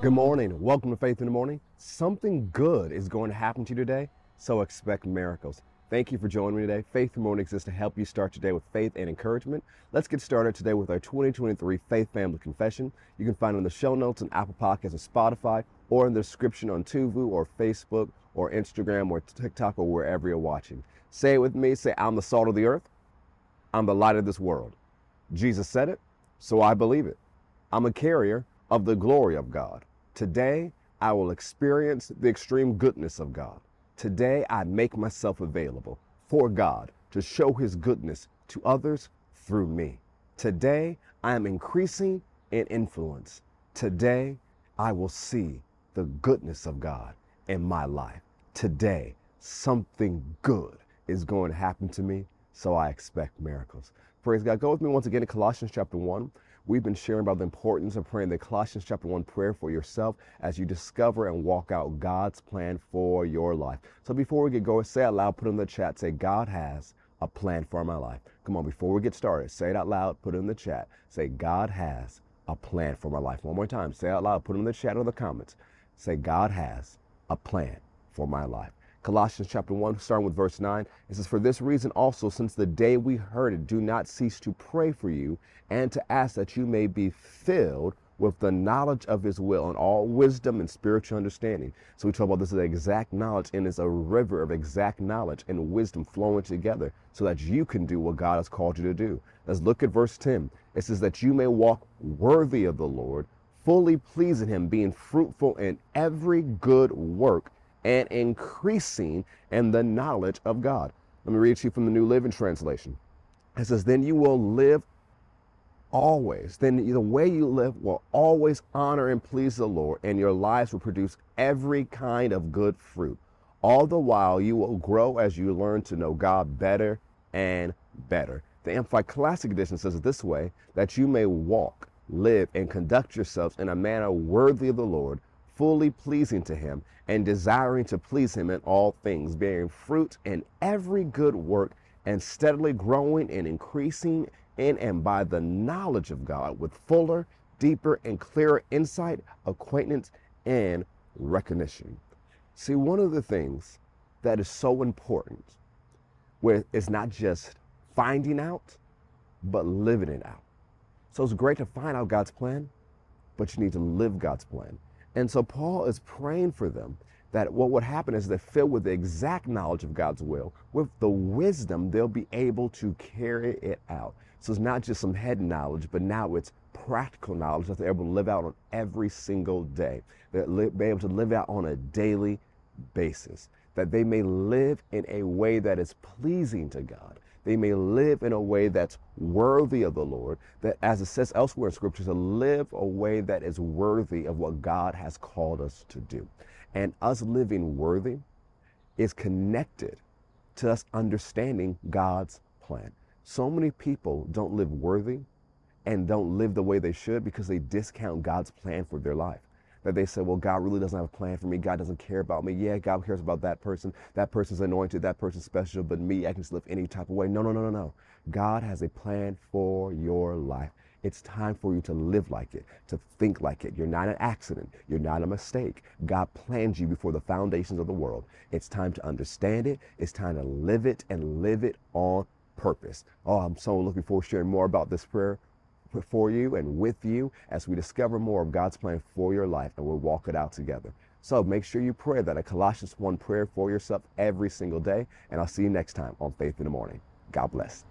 Good morning. Welcome to Faith in the Morning. Something good is going to happen to you today, so expect miracles. Thank you for joining me today. Faith in the Morning exists to help you start your day with faith and encouragement. Let's get started today with our 2023 Faith Family Confession. You can find it in the show notes on Apple Podcasts and Spotify, or in the description on YouTube or Facebook or Instagram or TikTok or wherever you're watching. Say it with me. Say, I'm the salt of the earth. I'm the light of this world. Jesus said it, so I believe it. I'm a carrier of the glory of God. Today, I will experience the extreme goodness of God. Today, I make myself available for God to show his goodness to others through me. Today, I am increasing in influence. Today, I will see the goodness of God in my life. Today, something good is going to happen to me, so I expect miracles. Praise God. Go with me once again to Colossians chapter 1. We've been sharing about the importance of praying the Colossians chapter 1 prayer for yourself as you discover and walk out God's plan for your life. So before we get going, say out loud, put in the chat, say, God has a plan for my life. Come on, before we get started, say it out loud, put it in the chat. Say, God has a plan for my life. One more time, say out loud, put it in the chat or the comments. Say, God has a plan for my life. Colossians chapter 1, starting with verse 9, it says, For this reason also, since the day we heard it, do not cease to pray for you and to ask that you may be filled with the knowledge of his will and all wisdom and spiritual understanding. So we talk about this as exact knowledge, and it's a river of exact knowledge and wisdom flowing together so that you can do what God has called you to do. Let's look at verse 10. It says that you may walk worthy of the Lord, fully pleasing him, being fruitful in every good work and increasing in the knowledge of God. Let me read to you from the New Living Translation. It says, Then you will live always. Then the way you live will always honor and please the Lord, and your lives will produce every kind of good fruit. All the while, you will grow as you learn to know God better and better. The Amplified Classic Edition says it this way that you may walk, live, and conduct yourselves in a manner worthy of the Lord fully pleasing to him and desiring to please him in all things, bearing fruit in every good work and steadily growing and increasing in and by the knowledge of God with fuller, deeper, and clearer insight, acquaintance, and recognition. See, one of the things that is so important where it's not just finding out, but living it out. So it's great to find out God's plan, but you need to live God's plan. And so Paul is praying for them that what would happen is they're filled with the exact knowledge of God's will. With the wisdom, they'll be able to carry it out. So it's not just some head knowledge, but now it's practical knowledge that they're able to live out on every single day. They'll be able to live out on a daily basis. That they may live in a way that is pleasing to God they may live in a way that's worthy of the Lord, that as it says elsewhere in scripture, to live a way that is worthy of what God has called us to do. And us living worthy is connected to us understanding God's plan. So many people don't live worthy and don't live the way they should because they discount God's plan for their life that they say, well, God really doesn't have a plan for me. God doesn't care about me. Yeah, God cares about that person. That person's anointed. That person's special. But me, I can just live any type of way. No, no, no, no, no. God has a plan for your life. It's time for you to live like it, to think like it. You're not an accident. You're not a mistake. God planned you before the foundations of the world. It's time to understand it. It's time to live it and live it on purpose. Oh, I'm so looking forward to sharing more about this prayer for you and with you as we discover more of God's plan for your life and we'll walk it out together. So make sure you pray that a Colossians 1 prayer for yourself every single day. And I'll see you next time on Faith in the Morning. God bless.